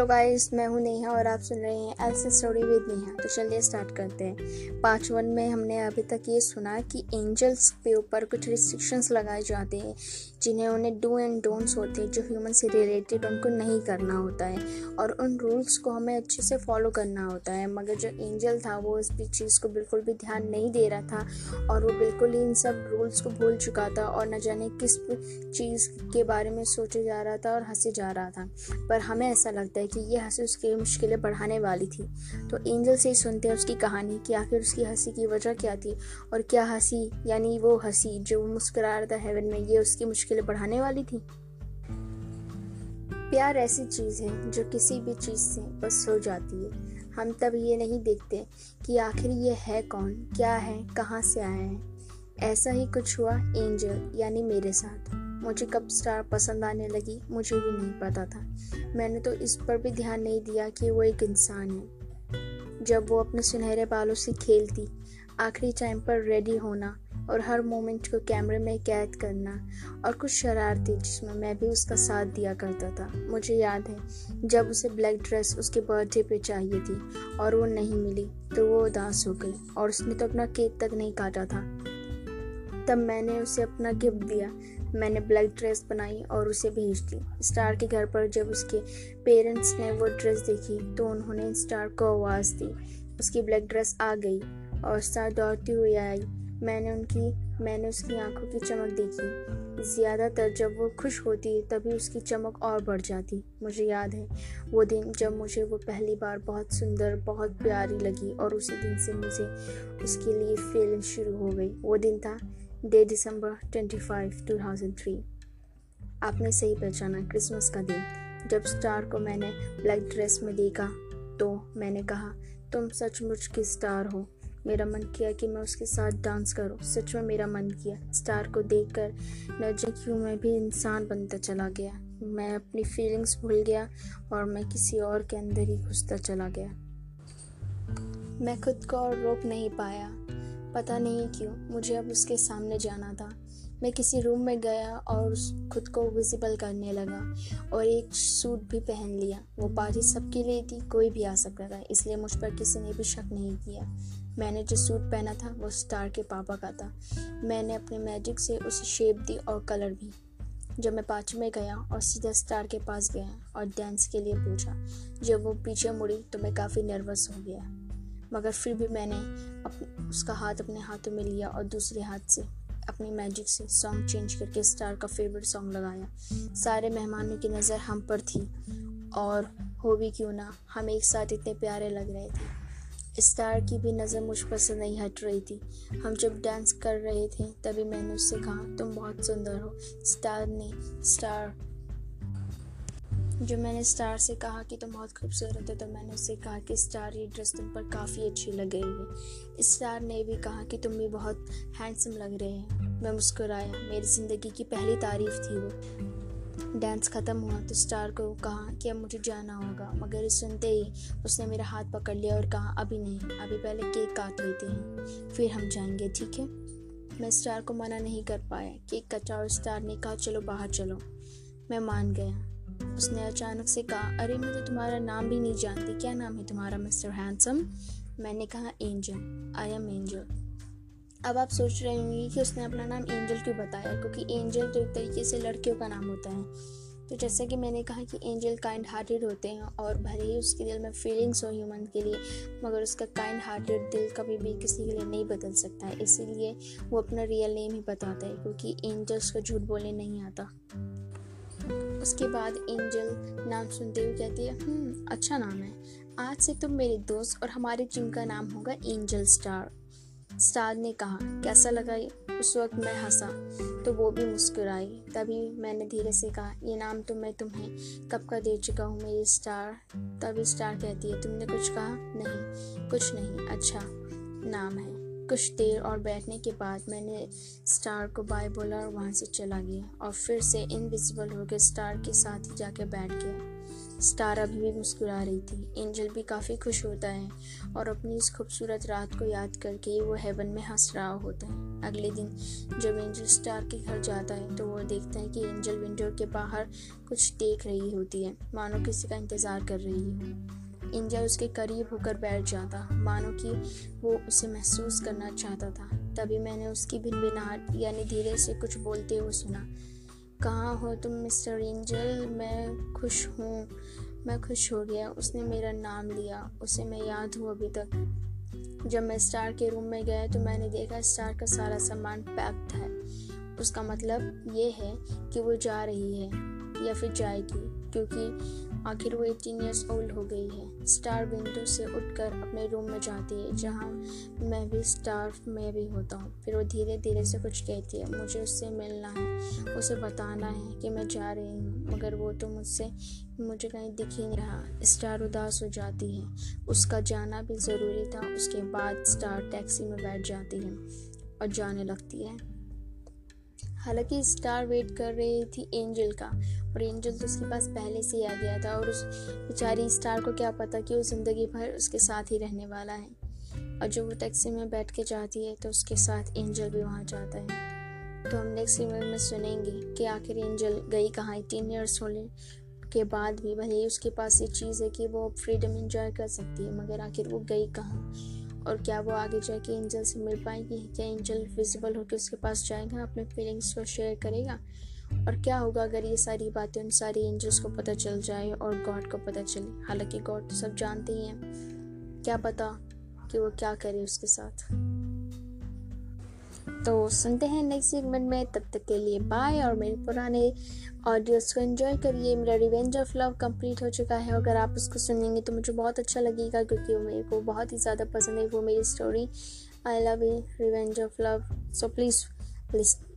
Hello guys, मैं हूँ नेहा और आप सुन रहे हैं एल्स स्टोरी विद नेहा। तो चलिए स्टार्ट करते हैं। पार्ट वन में हमने अभी तक ये सुना कि एंजल्स के ऊपर कुछ रिस्ट्रिक्शंस लगाए जाते हैं, जिन्हें उन्हें डू एंड डोंट्स होते हैं, जो ह्यूमन से रिलेटेड उनको नहीं करना होता है। और उन रूल्स को हमें अच्छे से फॉलो करना होता है। मगर जो एंजल था, वो इस चीज़ को बिल्कुल भी ध्यान नहीं दे रहा था, और वो बिल्कुल ही इन सब रूल्स को भूल चुका था, और न जाने किस चीज़ के बारे में सोचे जा रहा था और हंसे जा रहा था। पर हमें ऐसा लगता है कि ये हँसी उसकी मुश्किलें बढ़ाने वाली थी। तो एंजल से सुनते हैं उसकी कहानी कि आखिर उसकी हँसी की वजह क्या थी और क्या हँसी, यानी वो हँसी जो मुस्कुरा रहा था हेवन में, ये उसकी मुश्किलें बढ़ाने वाली थी? प्यार ऐसी चीज़ है जो किसी भी चीज़ से बस हो जाती है। हम तब ये नहीं देखते कि आखिर ये है कौन, क्या है, कहाँ से आया है। ऐसा ही कुछ हुआ एंजल, यानी मेरे साथ। मुझे कब स्टार पसंद आने लगी, मुझे भी नहीं पता था। मैंने तो इस पर भी ध्यान नहीं दिया कि वो एक इंसान है। जब वो अपने सुनहरे बालों से खेलती, आखिरी टाइम पर रेडी होना और हर मोमेंट को कैमरे में कैद करना और कुछ शरारती जिसमें मैं भी उसका साथ दिया करता था। मुझे याद है, जब उसे ब्लैक ड्रेस उसके बर्थडे पे चाहिए थी और वो नहीं मिली तो वो उदास हो गई और उसने तो अपना केक तक नहीं काटा था। तब मैंने उसे अपना गिफ्ट दिया मैंने ब्लैक ड्रेस बनाई और उसे भेज दी। स्टार के घर पर जब उसके पेरेंट्स ने वो ड्रेस देखी तो उन्होंने स्टार को आवाज़ दी। उसकी ब्लैक ड्रेस आ गई और स्टार दौड़ती हुई आई। मैंने उनकी, मैंने उसकी आँखों की चमक देखी। ज़्यादातर जब वो खुश होती, तभी उसकी चमक और बढ़ जाती। मुझे याद है, वो दिन जब मुझे वो पहली बार बहुत सुंदर, बहुत प्यारी लगी और उसी दिन से मुझे उसके लिए फीलिंग शुरू हो गई। वो दिन था डे दिसंबर 25 2003 आपने सही पहचाना क्रिसमस का दिन। जब स्टार को मैंने ब्लैक ड्रेस में देखा तो मैंने कहा, तुम सचमुच की स्टार हो। मेरा मन किया कि मैं उसके साथ डांस करूँ। सच में मेरा मन किया। स्टार को देखकर जाने क्यों मैं भी इंसान बनता चला गया। मैं अपनी फीलिंग्स भूल गया और मैं किसी और के अंदर ही घुसता चला गया। मैं खुद को और रोक नहीं पाया। पता नहीं क्यों, मुझे अब उसके सामने जाना था। मैं किसी रूम में गया और खुद को विजिबल करने लगा और एक सूट भी पहन लिया। वो पार्टी सबके लिए थी, कोई भी आ सकता था, इसलिए मुझ पर किसी ने भी शक नहीं किया। मैंने जो सूट पहना था, वो स्टार के पापा का था। मैंने अपने मैजिक से उसे शेप दी और कलर भी। जब मैं पाँच में गया और सीधा स्टार के पास गया और डांस के लिए पूछा, जब वो पीछे मुड़ी तो मैं काफ़ी नर्वस हो गया। मगर फिर भी मैंने अप, उसका हाथ अपने हाथों में लिया और दूसरे हाथ से अपनी मैजिक से सॉन्ग चेंज करके स्टार का फेवरेट सॉन्ग लगाया। सारे मेहमानों की नज़र हम पर थी और हो भी क्यों ना हम एक साथ इतने प्यारे लग रहे थे। स्टार की भी नज़र मुझ पर से नहीं हट रही थी। हम जब डांस कर रहे थे तभी मैंने उससे कहा तुम बहुत सुंदर हो। स्टार ने स्टार जो मैंने स्टार से कहा कि तुम बहुत खूबसूरत हो तो मैंने उससे कहा कि स्टार, ये ड्रेस तुम पर काफ़ी अच्छी लग रही है। स्टार ने भी कहा कि तुम भी बहुत हैंडसम लग रहे हैं। मैं मुस्कुराया। मेरी ज़िंदगी की पहली तारीफ़ थी वो। डांस ख़त्म हुआ तो स्टार को कहा कि अब मुझे जाना होगा, मगर सुनते ही उसने मेरा हाथ पकड़ लिया और कहा, अभी नहीं, अभी पहले केक काट लेते हैं, फिर हम जाएँगे, ठीक है? मैं स्टार को मना नहीं कर पाया। केक कटा और स्टार ने कहा, चलो, बाहर चलो। मैं मान गया। उसने अचानक से कहा, अरे, मैं तो तुम्हारा नाम भी नहीं जानती। क्या नाम है तुम्हारा, मिस्टर हैंडसम? मैंने कहा, एंजल। I am angel. अब आप सोच रहे होंगे कि उसने अपना नाम एंजल क्यों बताया, क्योंकि एंजल तो एक तरीके से लड़कियों का नाम होता है। तो जैसा कि मैंने कहा कि एंजल काइंड हार्टेड होते हैं, और भले ही उसके दिल में फीलिंग्स हो ह्यूमन के लिए, मगर उसका काइंड हार्टेड दिल कभी भी किसी के लिए नहीं बदल सकता है। इसीलिए वो अपना रियल नेम ही बताता है, क्योंकि एंजल्स को झूठ बोलने नहीं आता। उसके बाद एंजल नाम सुनते हुए कहती है हम्म अच्छा नाम है। आज से तुम मेरे दोस्त और हमारे जिम का नाम होगा एंजल स्टार। स्टार ने कहा, कैसा लगा ये? उस वक्त मैं हंसा तो वो भी मुस्कुराई। तभी मैंने धीरे से कहा, ये नाम तो मैं तुम्हें कब का दे चुका हूँ मेरी स्टार? तभी स्टार कहती है, तुमने कुछ कहा? नहीं, कुछ नहीं। अच्छा नाम है। कुछ देर और बैठने के बाद मैंने स्टार को बाय बोला और वहाँ से चला गया और फिर से इनविजिबल होकर स्टार के साथ ही जाके बैठ गया। स्टार अभी भी मुस्कुरा रही थी। एंजल भी काफ़ी खुश होता है और अपनी इस खूबसूरत रात को याद करके वो हेवन में हंस रहा होता है। अगले दिन जब एंजल स्टार के घर जाता है तो वो देखता है कि एंजल विंडो के बाहर कुछ देख रही होती है। मानो किसी का इंतज़ार कर रही हो। एंजल उसके करीब होकर बैठ जाता। मानो कि वो उसे महसूस करना चाहता था। तभी मैंने उसकी भिन भिनभिनाहट, यानी धीरे से कुछ बोलते हुए सुना। कहाँ हो तुम, मिस्टर एंजल? मैं खुश हूँ। मैं खुश हो गया। उसने मेरा नाम लिया। उसे मैं याद हूँ अभी तक। जब मैं स्टार के रूम में गया तो मैंने देखा स्टार का सारा सामान पैक्ड है। उसका मतलब ये है कि वो जा रही है। या फिर जाएगी, क्योंकि आखिर वो एटीन ईयर्स ओल्ड हो गई है। स्टार विंडो से उठकर अपने रूम में जाती है, जहाँ मैं भी स्टार में भी होता हूँ। फिर वो धीरे धीरे से कुछ कहती है, मुझे उससे मिलना है, उसे बताना है कि मैं जा रही हूँ। मगर वो तो मुझसे, मुझे कहीं दिख ही नहीं रहा। स्टार उदास हो जाती है। उसका जाना भी ज़रूरी था, उसके बाद स्टार टैक्सी में बैठ जाती है और जाने लगती है। हालाँकि स्टार वेट कर रही थी एंजल का, और एंजल तो उसके पास पहले से ही आ गया था, और उस बेचारी स्टार को क्या पता कि वो ज़िंदगी भर उसके साथ ही रहने वाला है। और जब वो टैक्सी में बैठ के जाती है तो उसके साथ एंजल भी वहाँ जाता है। तो हम नेक्स्ट इमेज में सुनेंगे कि आखिर एंजल गई कहाँ एटीन ईयर्स होने के बाद भी, भले ही उसके पास ये चीज़ है कि वो फ्रीडम इंजॉय कर सकती है, मगर आखिर वो गई कहाँ? और क्या वो आगे जाके एंजल से मिल पाएगी? क्या एंजल विजिबल होकर उसके पास जाएगा? अपने फीलिंग्स को शेयर करेगा? और क्या होगा अगर ये सारी बातें उन सारी एंजल्स को पता चल जाए और गॉड को पता चले? हालाँकि गॉड तो सब जानते ही हैं। क्या पता कि वो क्या करे उसके साथ। तो सुनते हैं नेक्स्ट सेगमेंट में। तब तक के लिए बाय और मेरे पुराने ऑडियोस को एंजॉय करिए। मेरा रिवेंज ऑफ़ लव कंप्लीट हो चुका है। अगर आप उसको सुनेंगे तो मुझे बहुत अच्छा लगेगा क्योंकि वो मेरे को बहुत ही ज़्यादा पसंद है। वो मेरी story I love you revenge of love so please list